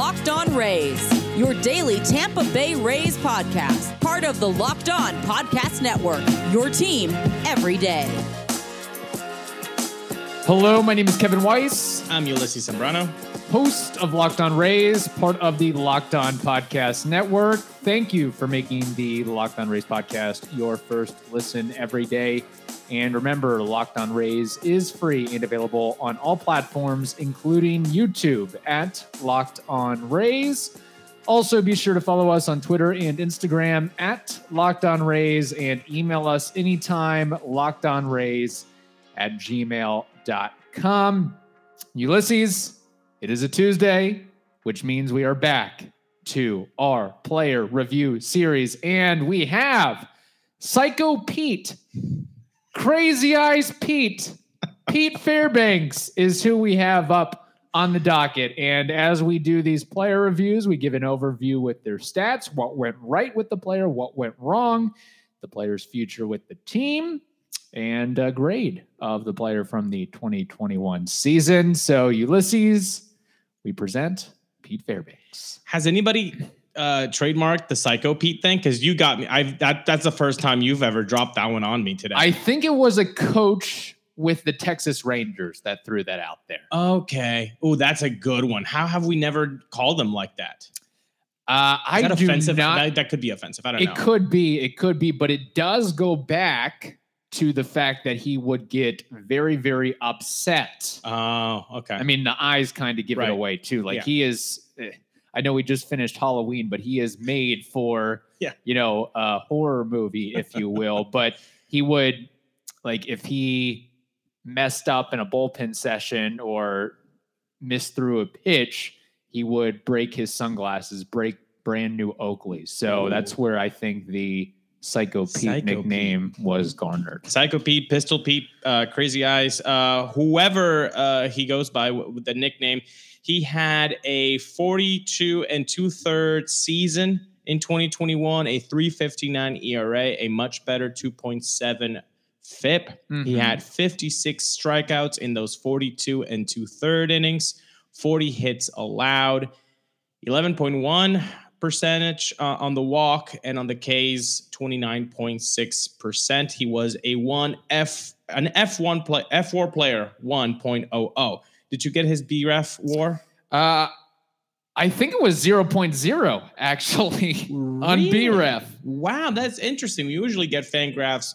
Locked On Rays, your daily Tampa Bay Rays podcast, part of the Locked On Podcast Network, your team every day. Hello, my name is Kevin Weiss, I'm Ulysses Sembrano. host of Locked On Rays, part of the Locked On Podcast Network. Thank you for making the Locked On Rays podcast your first listen every day. And remember, Locked On Rays is free and available on all platforms, including YouTube at Locked On Rays. Also, be sure to follow us on Twitter and Instagram at Locked On Rays and email us anytime, lockedonrays at gmail.com. Ulysses, it is a Tuesday, which means we are back to our player review series. And we have Psycho Pete, Crazy Eyes Pete, Pete Fairbanks is who we have up on the docket. And as we do these player reviews, we give an overview with their stats, what went right with the player, what went wrong, the player's future with the team, and a grade of the player from the 2021 season. So, Ulysses, we present Pete Fairbanks. Has anybody uh, trademarked the Psycho Pete thing? Because you got me. I've that that's the first time you've ever dropped that one on me today. I think it was a coach with the Texas Rangers that threw that out there. okay. Oh, that's a good one. How have we never called them like that? Uh, Is I that do offensive? not. that, that could be offensive. I don't it know. It could be, it could be, but it does go back to the fact that he would get very, very upset. Oh, okay. I mean, the eyes kind of give Right. it away too. Like Yeah. he is. eh, I know we just finished Halloween, but he is made for Yeah. you know a horror movie, if you will. but he would like if he messed up in a bullpen session or missed through a pitch, he would break his sunglasses, break brand new Oakley. So Ooh. that's where I think the Psycho Pete Psycho nickname was garnered. Psycho Pete, Pistol Pete, uh, Crazy Eyes, uh, whoever uh, he goes by w- with the nickname, he had a 42 and two thirds season in 2021, a 359 ERA, a much better 2.7 FIP. He Mhm. had 56 strikeouts in those 42 and two third innings, 40 hits allowed, 11.1 percentage uh, on the walk and on the K's 29.6 percent. He was a one F an F1 play F4 player 1.00. Did you get his BREF war? Uh, I think it was 0.0 actually on Really? BREF. Wow, that's interesting. We usually get FanGraphs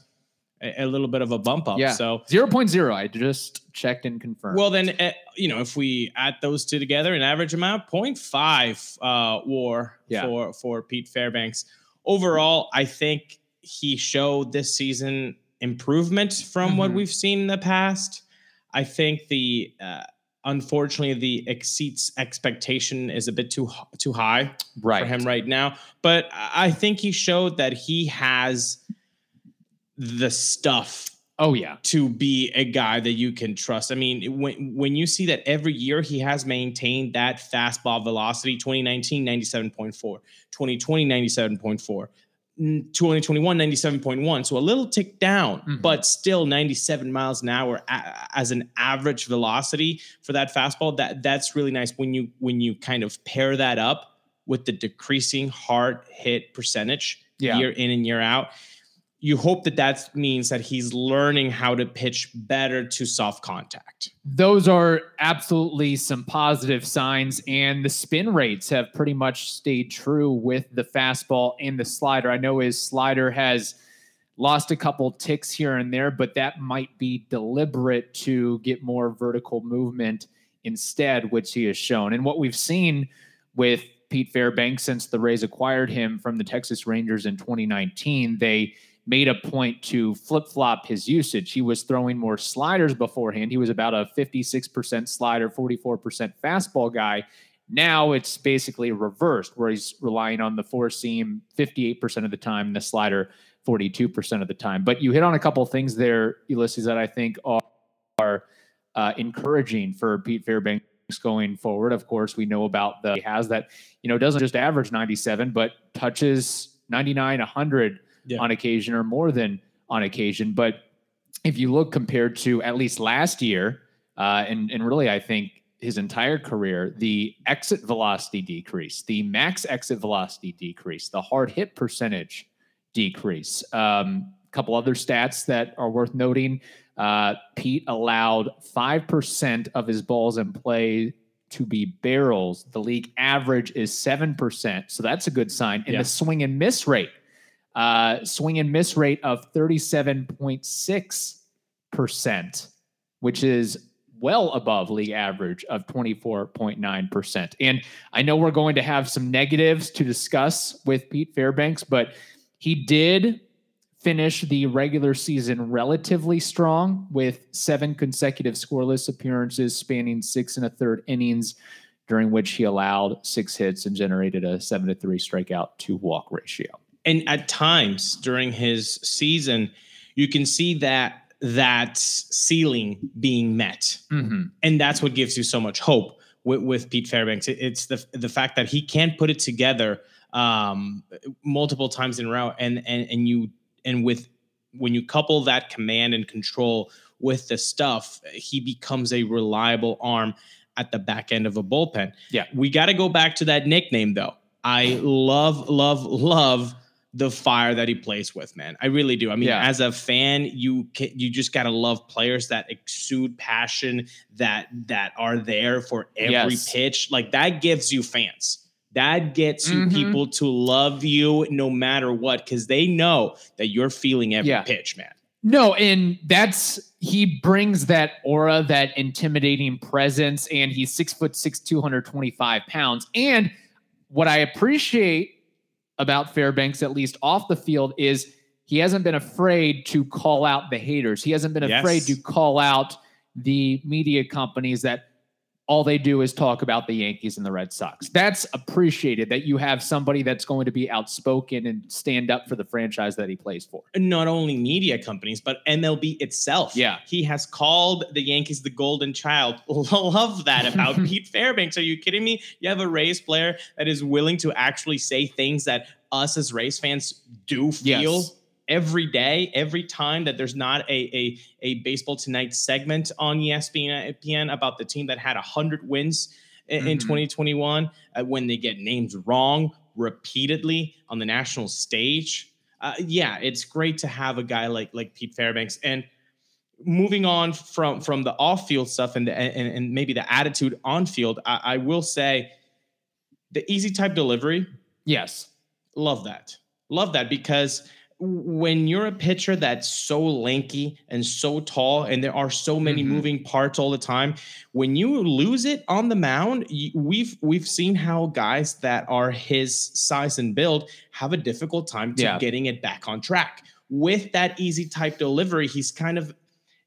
a, a little bit of a bump up. Yeah. So 0.0. I just checked and confirmed. Well, then, uh, you know, if we add those two together, an average amount, 0.5 uh, war Yeah. for, for Pete Fairbanks. Overall, I think he showed this season improvement from what Mhm. we've seen in the past. I think the, uh, unfortunately, the exceeds expectation is a bit too too high right. for him right now. But I think he showed that he has the stuff Oh yeah. to be a guy that you can trust. I mean, when when you see that every year he has maintained that fastball velocity, 2019 97.4, 2020 97.4, mm, 2021 97.1, so a little tick down, Mhm. but still 97 miles an hour a- as an average velocity for that fastball. That that's really nice when you when you kind of pair that up with the decreasing hard hit percentage Yeah. year in and year out you hope that that means that he's learning how to pitch better to soft contact. Those are absolutely some positive signs, and the spin rates have pretty much stayed true with the fastball and the slider. I know his slider has lost a couple ticks here and there, but that might be deliberate to get more vertical movement instead, which he has shown. And what we've seen with Pete Fairbanks since the Rays acquired him from the Texas Rangers in 2019, they made a point to flip flop his usage. He was throwing more sliders beforehand. He was about a 56% slider, 44% fastball guy. Now it's basically reversed, where he's relying on the four seam 58% of the time, the slider 42% of the time. But you hit on a couple things there, Ulysses, that I think are, uh, encouraging for Pete Fairbanks going forward. Of course, we know about the he has that, you know, doesn't just average 97, but touches 99, 100 Yeah. on occasion or more than on occasion. But if you look compared to at least last year, uh, and and really, I think his entire career, the exit velocity decrease, the max exit velocity decrease, the hard hit percentage decrease. A um, couple other stats that are worth noting. Uh, Pete allowed 5% of his balls in play to be barrels. The league average is 7%. So that's a good sign. And Yeah. the swing and miss rate, uh, swing and miss rate of 37.6%, which is well above league average of 24.9%. And I know we're going to have some negatives to discuss with Pete Fairbanks, but he did finish the regular season relatively strong with seven consecutive scoreless appearances spanning six and a third innings, during which he allowed six hits and generated a seven to three strikeout to walk ratio. And at times during his season, you can see that that ceiling being met, Mm-hmm. and that's what gives you so much hope with, with Pete Fairbanks. It- it's the the fact that he can put it together um, multiple times in a row, and and and you and with when you couple that command and control with the stuff, he becomes a reliable arm at the back end of a bullpen. Yeah. we got to go back to that nickname though. I love, love, love the fire that he plays with, man. I really do. I mean, Yeah. as a fan, you ca you just gotta love players that exude passion, that that are there for every Yes. pitch. Like that gives you fans. That gets you Mhm. people to love you no matter what, because they know that you're feeling every Yeah. pitch, man. No, and that's he brings that aura, that intimidating presence, and he's six foot six, 225 pounds. And what I appreciate about Fairbanks, at least off the field, is he hasn't been afraid to call out the haters. He hasn't been Yes. afraid to call out the media companies that all they do is talk about the Yankees and the Red Sox. That's appreciated that you have somebody that's going to be outspoken and stand up for the franchise that he plays for. not only media companies, but MLB itself. Yeah. He has called the Yankees the golden child. Love that about Pete Fairbanks. Are you kidding me? You have a Rays player that is willing to actually say things that us as Rays fans do feel. Yes. Every day, every time that there's not a, a a baseball tonight segment on ESPN about the team that had hundred wins in, in Mhm. 2021, uh, when they get names wrong repeatedly on the national stage, uh, yeah, it's great to have a guy like like Pete Fairbanks. And moving on from from the off field stuff and the, and, and maybe the attitude on field, I, I will say the easy type delivery, Yes. love that, love that because when you're a pitcher that's so lanky and so tall and there are so many Mhm. moving parts all the time when you lose it on the mound we've we've seen how guys that are his size and build have a difficult time to Yeah. getting it back on track with that easy type delivery he's kind of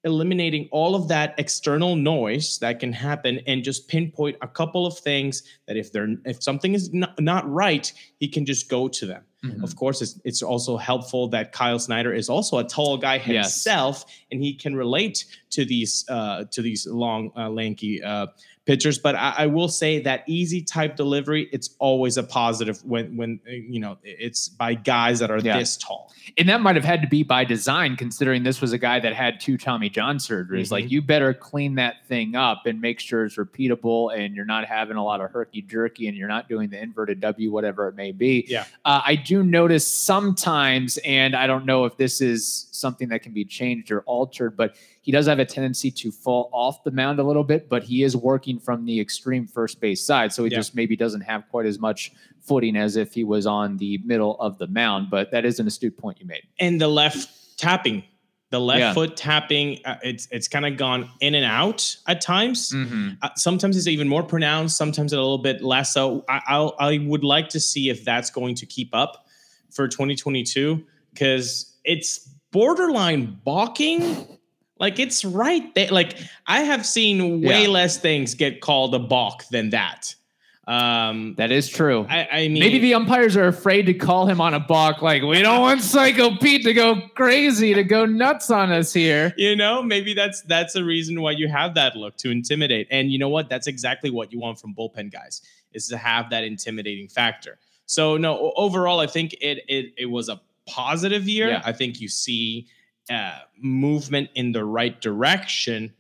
eliminating all of that external noise that can happen and just pinpoint a couple of things that if they're if something is not, not right he can just go to them Mhm. of course, it's, it's also helpful that Kyle Snyder is also a tall guy Yes. himself, and he can relate to these uh, to these long, uh, lanky uh, pitchers. But I, I will say that easy type delivery, it's always a positive when when uh, you know it's by guys that are Yeah. this tall. And that might have had to be by design, considering this was a guy that had two Tommy John surgeries. Like, Mhm. you better clean that thing up and make sure it's repeatable and you're not having a lot of herky jerky and you're not doing the inverted W, whatever it may be. Yeah. Uh, I do notice sometimes, and I don't know if this is something that can be changed or altered, but he does have a tendency to fall off the mound a little bit, but he is working from the extreme first base side. So he Yeah. just maybe doesn't have quite as much footing as if he was on the middle of the mound. But that is an astute point you made. And the left tapping, the left Yeah. foot tapping, uh, it's it's kind of gone in and out at times. Mm-hmm. Uh, sometimes it's even more pronounced, sometimes a little bit less. So I, I'll, I would like to see if that's going to keep up for 2022 because it's borderline balking. Like it's right there. Like I have seen way Yeah. less things get called a balk than that. Um, That is true. I, I mean, Maybe the umpires are afraid to call him on a balk. Like we don't want Psycho Pete to go crazy, to go nuts on us here. you know maybe that's that's a reason why you have that look to intimidate and you know what that's exactly what you want from bullpen guys is to have that intimidating factor so no overall i think it it, it was a positive year Yeah. i think you see uh, movement in the right direction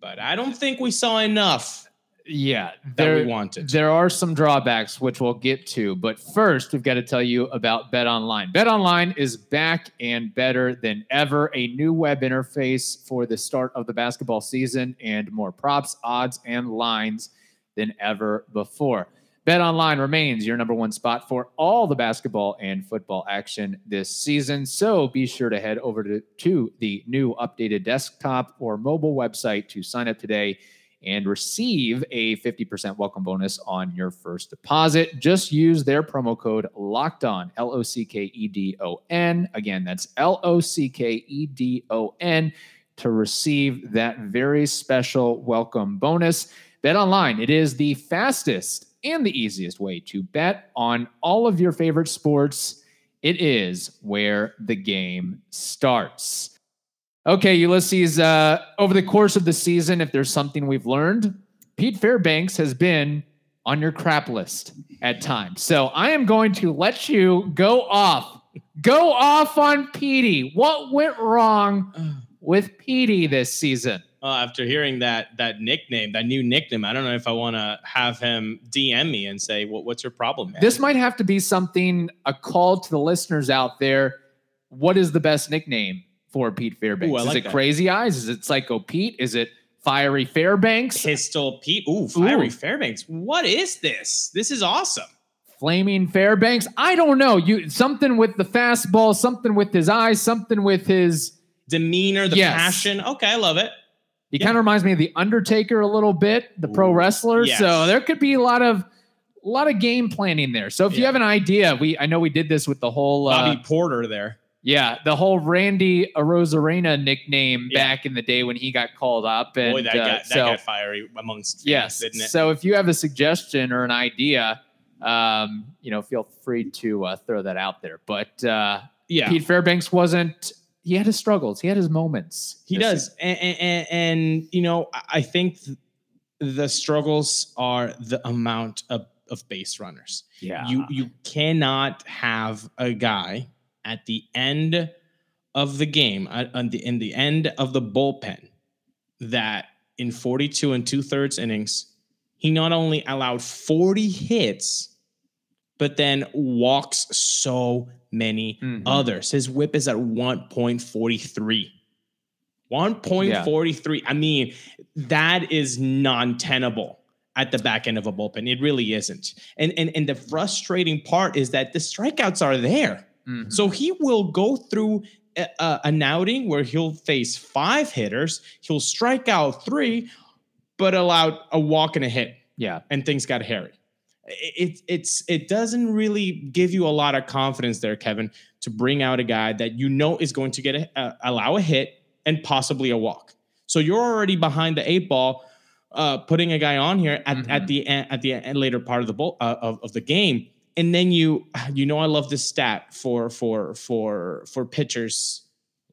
but i don't think we saw enough Yeah, that there, we wanted. there are some drawbacks which we'll get to, but first we've got to tell you about Bet Online. Bet Online is back and better than ever. A new web interface for the start of the basketball season and more props, odds, and lines than ever before. Bet Online remains your number one spot for all the basketball and football action this season. So be sure to head over to, to the new updated desktop or mobile website to sign up today and receive a 50% welcome bonus on your first deposit. Just use their promo code locked on, L O C K E D O N. Again, that's L O C K E D O N to receive that very special welcome bonus. Bet online, it is the fastest and the easiest way to bet on all of your favorite sports. It is where the game starts. Okay, Ulysses, uh, over the course of the season, if there's something we've learned, Pete Fairbanks has been on your crap list at times. So I am going to let you go off. Go off on Petey. What went wrong with Petey this season? Well, after hearing that that nickname, that new nickname, I don't know if I want to have him DM me and say, "What what's your problem, man?" This might have to be something, a call to the listeners out there. What is the best nickname for Pete Fairbanks? Ooh, I is it that. Crazy Eyes? Is it Psycho Pete? Is it Fiery Fairbanks? Pistol Pete. Ooh, Fiery Ooh. Fairbanks. What is this? This is awesome. Flaming Fairbanks? I don't know. You something with the fastball, something with his eyes, something with his. Demeanor, the Yes. passion. Okay, I love it. He Yeah. kind of reminds me of the Undertaker a little bit, the pro wrestler. yes. So there could be a lot of a lot of game planning there. So if you have an idea, we I know we did this with the whole uh, Bobby Porter there. Yeah, the whole Randy Arozarena nickname Yeah. back in the day when he got called up. And Boy, that uh, got that so, got fiery amongst fans, yes. didn't it? So if you have a suggestion or an idea, um, you know, feel free to uh, throw that out there. But uh, yeah, Pete Fairbanks wasn't. He had his struggles. He had his moments. He does, and, and, and you know, I- think the struggles are the amount of, of base runners. Yeah. You you cannot have a guy at the end of the game, at, on the in the end of the bullpen, that in 42 and two thirds innings, he not only allowed 40 hits, but then walks so many Mhm. others. His whip is at 1.43. 1.43. I mean, that is non-tenable at the back end of a bullpen. It really isn't. And and and the frustrating part is that the strikeouts are there. Mhm. So he will go through a, a- an outing where he'll face five hitters, he'll strike out three, but allow a walk and a hit yeah. and things got hairy. It, it's it doesn't really give you a lot of confidence there, Kevin, to bring out a guy that you know is going to get a, uh, allow a hit and possibly a walk. So you're already behind the eight ball, uh, putting a guy on here at, Mhm. at the en- at the en- later part of the ball, uh, of, of the game, and then you you know I love this stat for for for for pitchers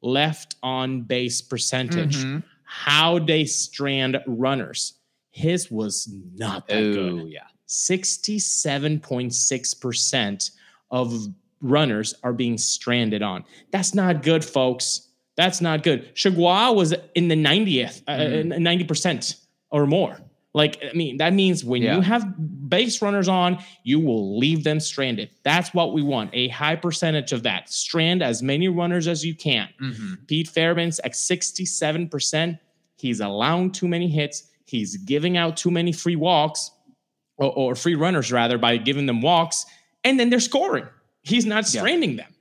left on base percentage Mhm. how they strand runners. His was not that Oh, good. yeah. 67.6% of runners are being stranded on. That's not good, folks. That's not good. Chagua was in the 90th, uh, Mhm. 90% or more. Like, I mean, that means when Yeah. you have base runners on, you will leave them stranded. That's what we want a high percentage of that. Strand as many runners as you can. Mhm. Pete Fairbanks at 67%. He's allowing too many hits. He's giving out too many free walks or, or free runners, rather, by giving them walks. And then they're scoring. He's not Yeah. stranding them.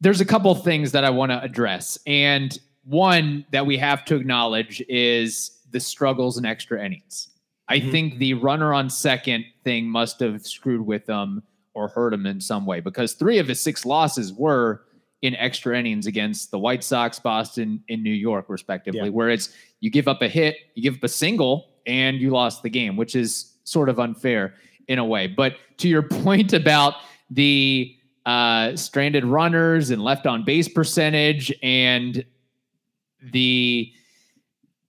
there's a couple things that I want to address. And one that we have to acknowledge is the struggles in extra innings. I Mhm. think the runner on second thing must have screwed with them or hurt him in some way because three of his six losses were in extra innings against the White Sox, Boston, and New York, respectively, Yeah. where it's you give up a hit, you give up a single, and you lost the game, which is sort of unfair in a way. But to your point about the uh, stranded runners and left on base percentage and the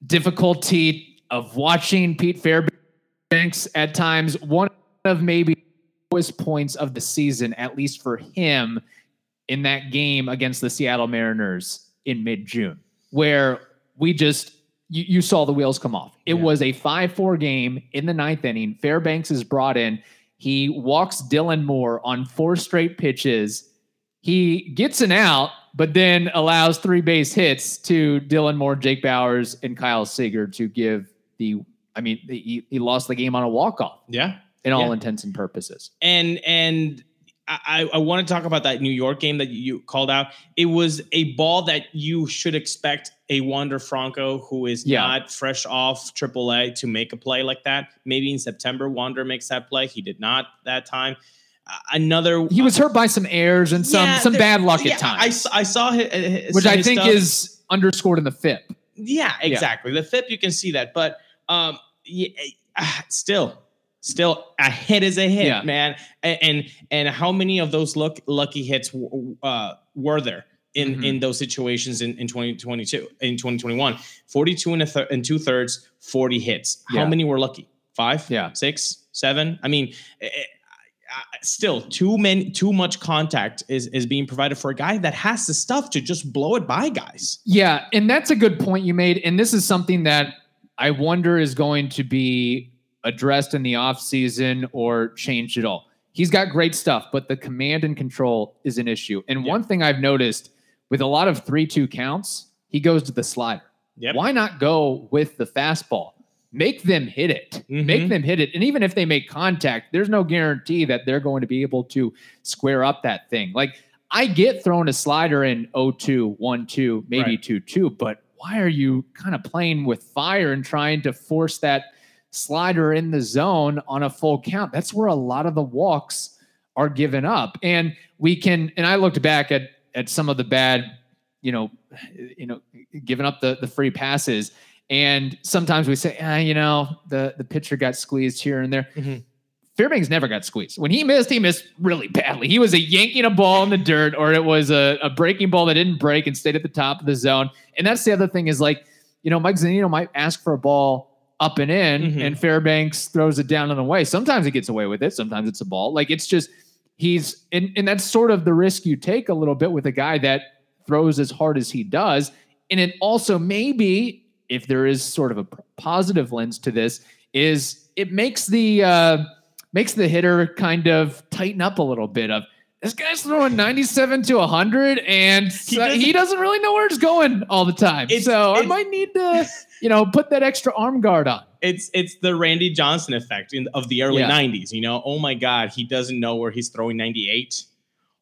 difficulty of watching Pete Fairbanks at times, one of maybe lowest points of the season, at least for him, in that game against the Seattle Mariners in mid June, where we just you, you saw the wheels come off. It Yeah. was a 5 4 game in the ninth inning. Fairbanks is brought in. He walks Dylan Moore on four straight pitches. He gets an out, but then allows three base hits to Dylan Moore, Jake Bauers, and Kyle Seager to give the. I mean, he, he lost the game on a walk off Yeah. in all Yeah. intents and purposes. and and I, I want to talk about that New York game that you called out. It was a ball that you should expect a Wander Franco, who is Yeah. not fresh off AAA, to make a play like that. Maybe in September, Wander makes that play. He did not that time. Uh, another, He was hurt by some errors and some Yeah, some bad luck yeah, at times, I saw his, his which I think stuff. is underscored in the FIP. Yeah, exactly. The FIP, you can see that, but um, yeah, uh, still, still a hit is a hit, Yeah. man. And, and and how many of those look lucky hits uh, were there in Mhm. in those situations in, in 2022 in 2021? 42 and a thir- and two thirds, 40 hits. How many were lucky? Five, Yeah. six, seven. I mean. eh, eh, uh, Still, too many, too much contact is is being provided for a guy that has the stuff to just blow it by guys. Yeah, and that's a good point you made. And this is something that I wonder is going to be addressed in the offseason or changed at all. He's got great stuff, but the command and control is an issue. And Yeah. one thing I've noticed with a lot of 3 2 counts, he goes to the slider. Yep. Why not go with the fastball? Make them hit it. Make Mhm. them hit it. And even if they make contact, there's no guarantee that they're going to be able to square up that thing. Like I get throwing a slider in 0-2, 1-2, maybe Right. 2-2, but why are you kind of playing with fire and trying to force that slider in the zone on a full count? That's where a lot of the walks are given up. And we can and I looked back at at some of the bad, you know, you know, giving up the the free passes and sometimes we say, ah, you know, the the pitcher got squeezed here and there. Mhm. Fairbanks never got squeezed. When he missed, he missed really badly. He was a yanking a ball in the dirt, or it was a, a breaking ball that didn't break and stayed at the top of the zone. And that's the other thing is like, you know, Mike Zunino might ask for a ball up and in, Mhm. and Fairbanks throws it down and away. Sometimes he gets away with it. Sometimes it's a ball. Like it's just he's and, and that's sort of the risk you take a little bit with a guy that throws as hard as he does. And it also maybe if there is sort of a positive lens to this, is it makes the uh, makes the hitter kind of tighten up a little bit of this guy's throwing 97 to 100 and he, doesn't- doesn't, really know where it's going all the time. So I might need to, you know, put that extra arm guard on. it's it's the Randy Johnson effect in, of the early Yeah. 90s. You know, oh my God, he doesn't know where he's throwing 98.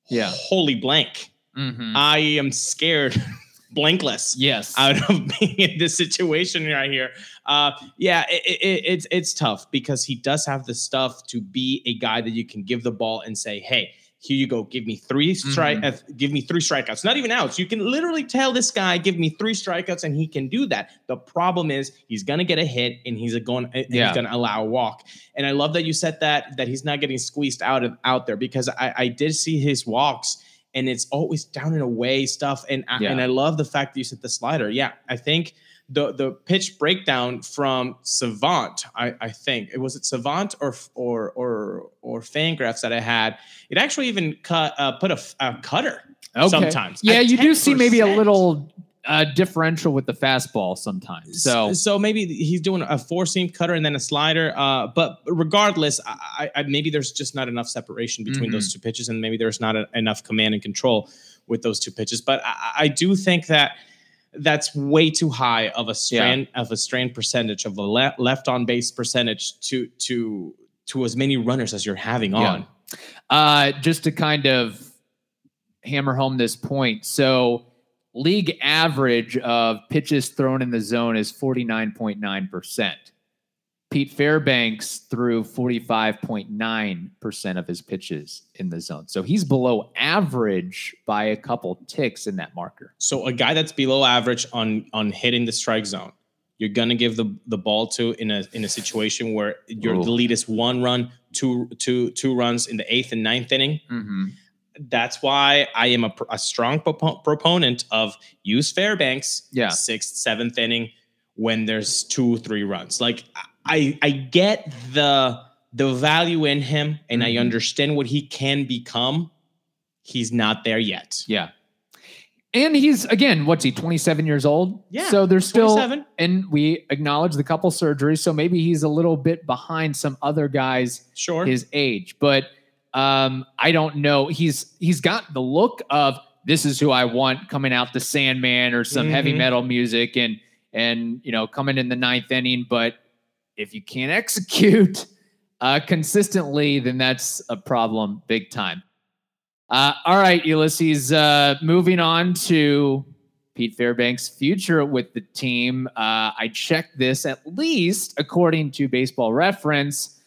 Yeah. Holy blank. Mhm. I am scared, blankless. yes. Out of being in this situation right here, uh, yeah, it, it, it's it's tough because he does have the stuff to be a guy that you can give the ball and say, "Hey, here you go, give me 3 strike, Mhm. uh, give me three strikeouts." Not even outs. You can literally tell this guy, "Give me three strikeouts," and he can do that. The problem is he's gonna get a hit and he's going, and Yeah. he's gonna allow a walk. And I love that you said that that he's not getting squeezed out of out there because I, I did see his walks and it's always down and away stuff. And I, Yeah. and I love the fact that you said the slider. Yeah, I think the the pitch breakdown from Savant. I, I think it was it Savant or or or or Fangraphs that I had. It actually even cut uh, put a cutter. Okay. sometimes. Yeah, you do see maybe a little uh, differential with the fastball sometimes. So so maybe he's doing a four seam cutter and then a slider. Uh, but regardless, I, I, I- maybe there's just not enough separation between Mhm. those two pitches, and maybe there's not a, enough command and control with those two pitches. But I, I do think that that's way too high of a strand of a strain percentage of a le- left on base percentage to to to as many runners as you're having Yeah. on. Uh, just to kind of hammer home this point. So, league average of pitches thrown in the zone is 49.9%. Pete Fairbanks threw 45.9% of his pitches in the zone. So, he's below average by a couple ticks in that marker. So a guy that's below average on on hitting the strike zone, you're gonna give the the ball to in a in a situation where your Ooh. the lead is one run, two two two runs in the eighth and ninth inning. Mm-hmm. That's why I am a, a strong propo- proponent of use Fairbanks, Yeah. sixth, seventh inning when there's two, three runs. Like I I get the the value in him and I Mhm. understand what he can become. He's not there yet. Yeah. and he's again, what's he, 27 years old? Yeah, So there's still 27. and we acknowledge the couple surgeries, so maybe he's a little bit behind some other guys Sure. his age. But um, I don't know. He's he's got the look of this is who I want coming out the Sandman or some heavy Mhm. metal music and and you know coming in the ninth inning. But if you can't execute uh, consistently, then that's a problem big time. Uh, all right, Ulysses. Uh, moving on to Pete Fairbanks' future with the team. Uh, I checked this at least according to Baseball Reference.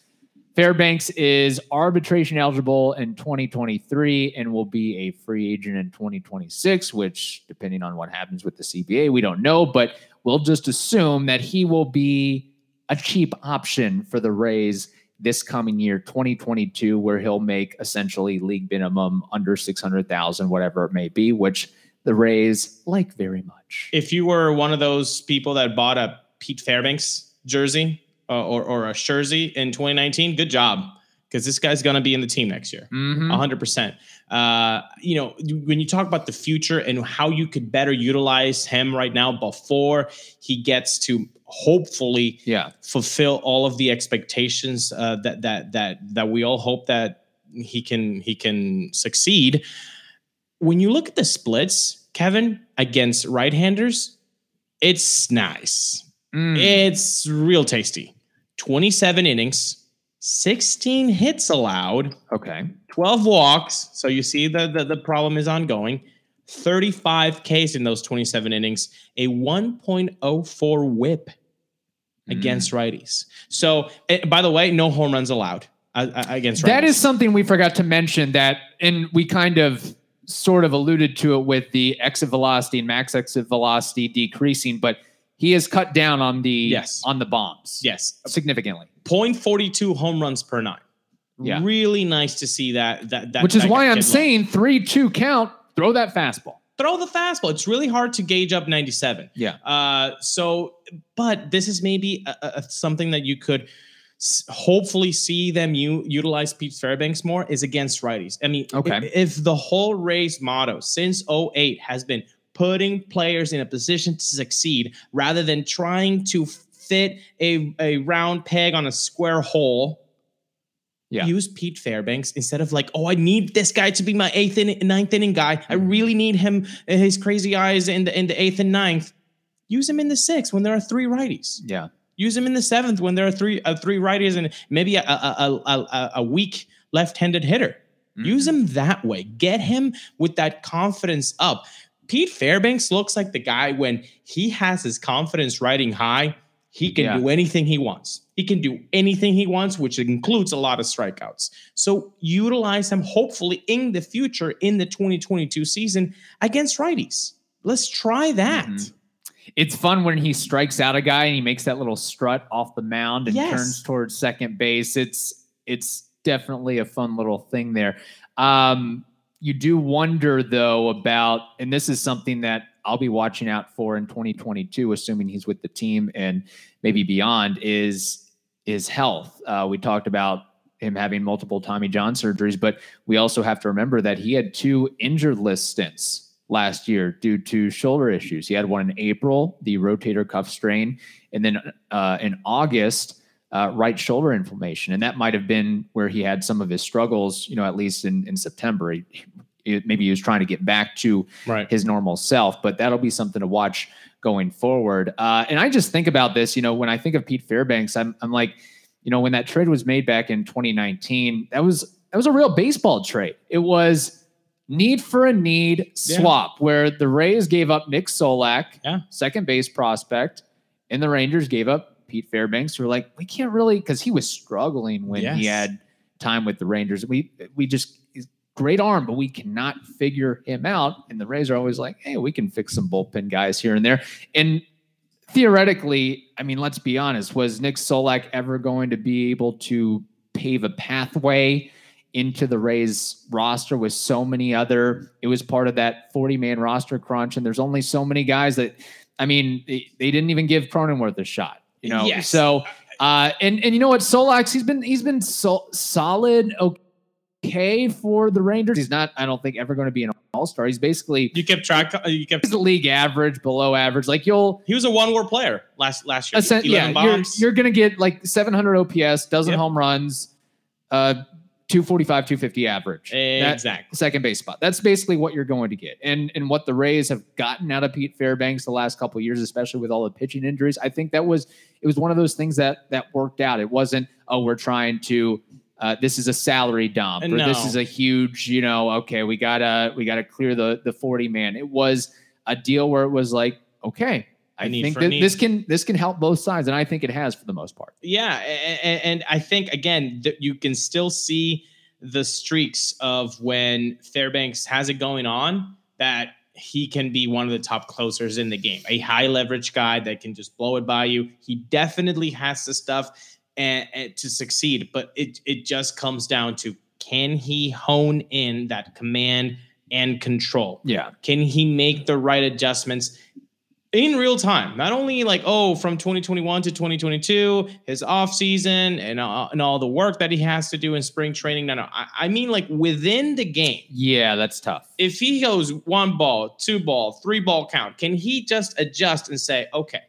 Fairbanks is arbitration eligible in 2023 and will be a free agent in 2026, which, depending on what happens with the CBA, we don't know, but we'll just assume that he will be a cheap option for the Rays this coming year, 2022, where he'll make essentially league minimum under 600,000, whatever it may be, which the Rays like very much. if you were one of those people that bought a Pete Fairbanks jersey uh, or, or a jersey in 2019, good job. Because this guy's going to be in the team next year. Mhm. A hundred percent. Uh, you know, when you talk about the future and how you could better utilize him right now before he gets to hopefully Yeah. fulfill all of the expectations uh, that that that that we all hope that he can he can succeed. When you look at the splits, Kevin against right-handers, it's nice. Mm. It's real tasty. 27 innings, 16 hits allowed, okay. 12 walks. So you see the, the, the problem is ongoing. 35 Ks in those 27 innings, a 1.04 whip against righties. So, eh, by the way, no home runs allowed uh, uh, against righties. That is something we forgot to mention that, and we kind of sort of alluded to it with the exit velocity and max exit velocity decreasing, but he has cut down on the Yes. on the bombs yes, significantly. 0.42 home runs per nine. Yeah. Really nice to see that. That, that Which is that why I'm kid saying three two count. Throw that fastball. throw the fastball. It's really hard to gauge up 97. Yeah. Uh, so, but this is maybe a, a, something that you could hopefully see them u- utilize Pete Fairbanks more is against righties. I mean, Okay. if, if the whole Rays motto since 08 has been putting players in a position to succeed rather than trying to fit a, a round peg on a square hole. Yeah. Use Pete Fairbanks instead of like, oh, I need this guy to be my eighth inning, ninth inning guy. I really need him, his crazy eyes in the in the eighth and ninth. Use him in the sixth when there are three righties. Yeah. Use him in the seventh when there are three uh, three righties and maybe a a, a, a, a- a weak left-handed hitter. Use him that way. Get him with that confidence up. Pete Fairbanks looks like the guy when he has his confidence riding high, he can Yeah. do anything he wants. He can do anything he wants, which includes a lot of strikeouts. So utilize him hopefully in the future in the 2022 season against righties. Let's try that. Mhm. It's fun when he strikes out a guy and he makes that little strut off the mound and Yes. turns towards second base. It's it's definitely a fun little thing there. Um, you do wonder though about, and this is something that I'll be watching out for in 2022, assuming he's with the team and maybe beyond, is is health. Uh, we talked about him having multiple Tommy John surgeries, but we also have to remember that he had two injured list stints last year due to shoulder issues. He had one in April, the rotator cuff strain, and then uh, in August, uh, right shoulder inflammation. And that might have been where he had some of his struggles, you know, at least in, in September. He, he- maybe he was trying to get back to Right. his normal self, but that'll be something to watch going forward. Uh, and I just think about this, you know, when I think of Pete Fairbanks, I'm, I'm like, you know, when that trade was made back in 2019, that was that was a real baseball trade. It was need for a need Yeah. swap where the Rays gave up Nick Solak, Yeah. second base prospect, and the Rangers gave up Pete Fairbanks. Who were like, we can't really because he was struggling when he had time with the Rangers. We we just he's great arm, but we cannot figure him out. And the Rays are always like, hey, we can fix some bullpen guys here and there. And theoretically, I mean, let's be honest, was Nick Solak ever going to be able to pave a pathway into the Rays roster with so many other? It was part of that 40 man roster crunch, and there's only so many guys that, I mean, they, they didn't even give Cronenworth a shot, you know? Yes. So, uh, and and you know what, Solak's he's been he's been so solid. Okay, for the Rangers. He's not, I don't think, ever going to be an all star. He's basically You kept track. uh, You kept. he's the league average, below average. Like you'll He was a one war player last last year. Yeah, 11 you're, you're going to get like 700 OPS, dozen Yep. home runs, uh, 245, 250 average. Exactly. second base spot. That's basically what you're going to get. And and what the Rays have gotten out of Pete Fairbanks the last couple of years, especially with all the pitching injuries, I think that was it was one of those things that that worked out. It wasn't oh we're trying to uh, this is a salary dump or this is a huge you know okay we gotta we gotta clear the the 40 man. It was a deal where it was like okay. I think for a that need. this can this can help both sides, and I think it has for the most part. Yeah, and, and I think again that you can still see the streaks of when Fairbanks has it going on that he can be one of the top closers in the game. A high leverage guy that can just blow it by you. He definitely has the stuff and, and to succeed, but it it just comes down to can he hone in that command and control? Yeah, Can he make the right adjustments in real time? Not only like, oh, from 2021 to 2022, his off season and, uh, and all the work that he has to do in spring training. No, no. I, I mean, like within the game, yeah, that's tough. if he goes one ball, two ball, three ball count, can he just adjust and say, okay,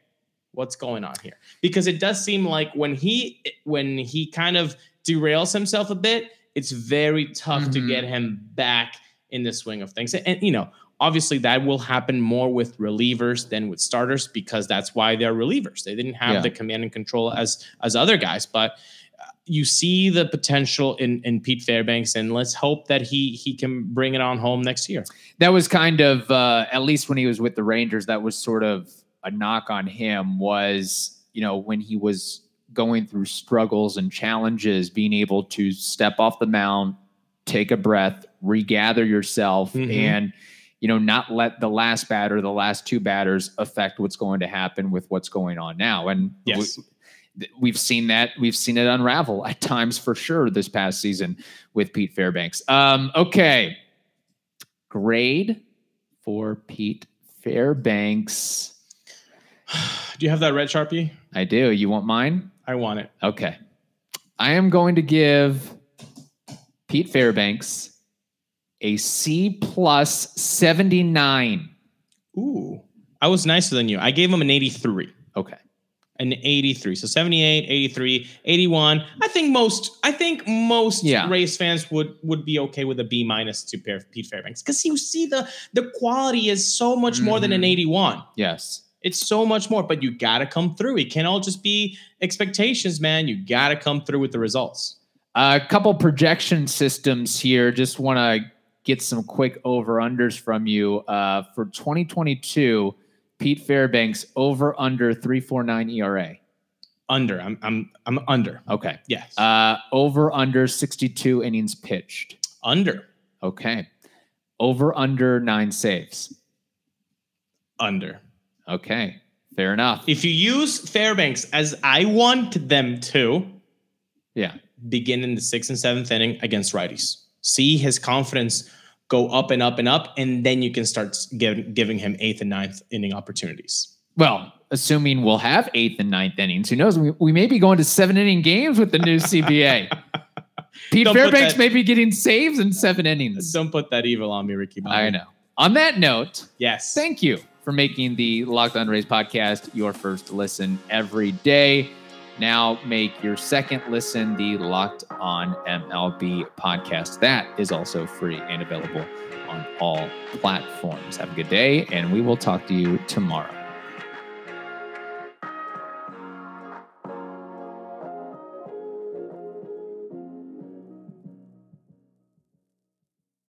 what's going on here? Because it does seem like when he when he kind of derails himself a bit, it's very tough to Mhm. get him back in the swing of things. And you know, obviously that will happen more with relievers than with starters because that's why they're relievers. They didn't have Yeah. the command and control as as other guys, but uh, you see the potential in in Pete Fairbanks, and let's hope that he he can bring it on home next year. that was kind of uh, at least when he was with the Rangers. That was sort of a knock on him. Was you know when he was going through struggles and challenges, being able to step off the mound, take a breath, regather yourself, Mhm. and you know not let the last batter, the last two batters affect what's going to happen with what's going on now. And Yes. we, we've seen that we've seen it unravel at times for sure this past season with Pete Fairbanks. Um, okay, grade for Pete Fairbanks. Do you have that red sharpie? I do. You want mine? I want it. Okay. I am going to give Pete Fairbanks a C plus 79. Ooh, I was nicer than you. I gave him an 83. Okay. An 83. So 78, 83, 81. I think most I think most Yeah. Rays fans would would be okay with a B minus to pair Pete Fairbanks cuz you see the the quality is so much more than an Mhm. 81. Yes. It's so much more, but you got to come through. It can't all just be expectations, man. You got to come through with the results. A couple projection systems here. Just want to get some quick over unders from you. Uh, for 2022, Pete Fairbanks over under 349 ERA. Under. I'm I'm I'm under. Okay. Yes. Uh, over under 62 innings pitched. under. Okay. Over under nine saves. Under. Okay. Fair enough. If you use Fairbanks as I want them to, Yeah. begin in the sixth and seventh inning against righties. See his confidence go up and up and up, and then you can start giving giving him eighth and ninth inning opportunities. Well, assuming we'll have eighth and ninth innings, who knows? We, we may be going to seven inning games with the new CBA. Pete Don't Fairbanks that- may be getting saves in seven innings. Don't put that evil on me, Ricky. Bobby. I know. On that note, Yes. thank you for making the Locked On Rays podcast your first listen every day. Now make your second listen the Locked On MLB podcast. That is also free and available on all platforms. Have a good day, and we will talk to you tomorrow.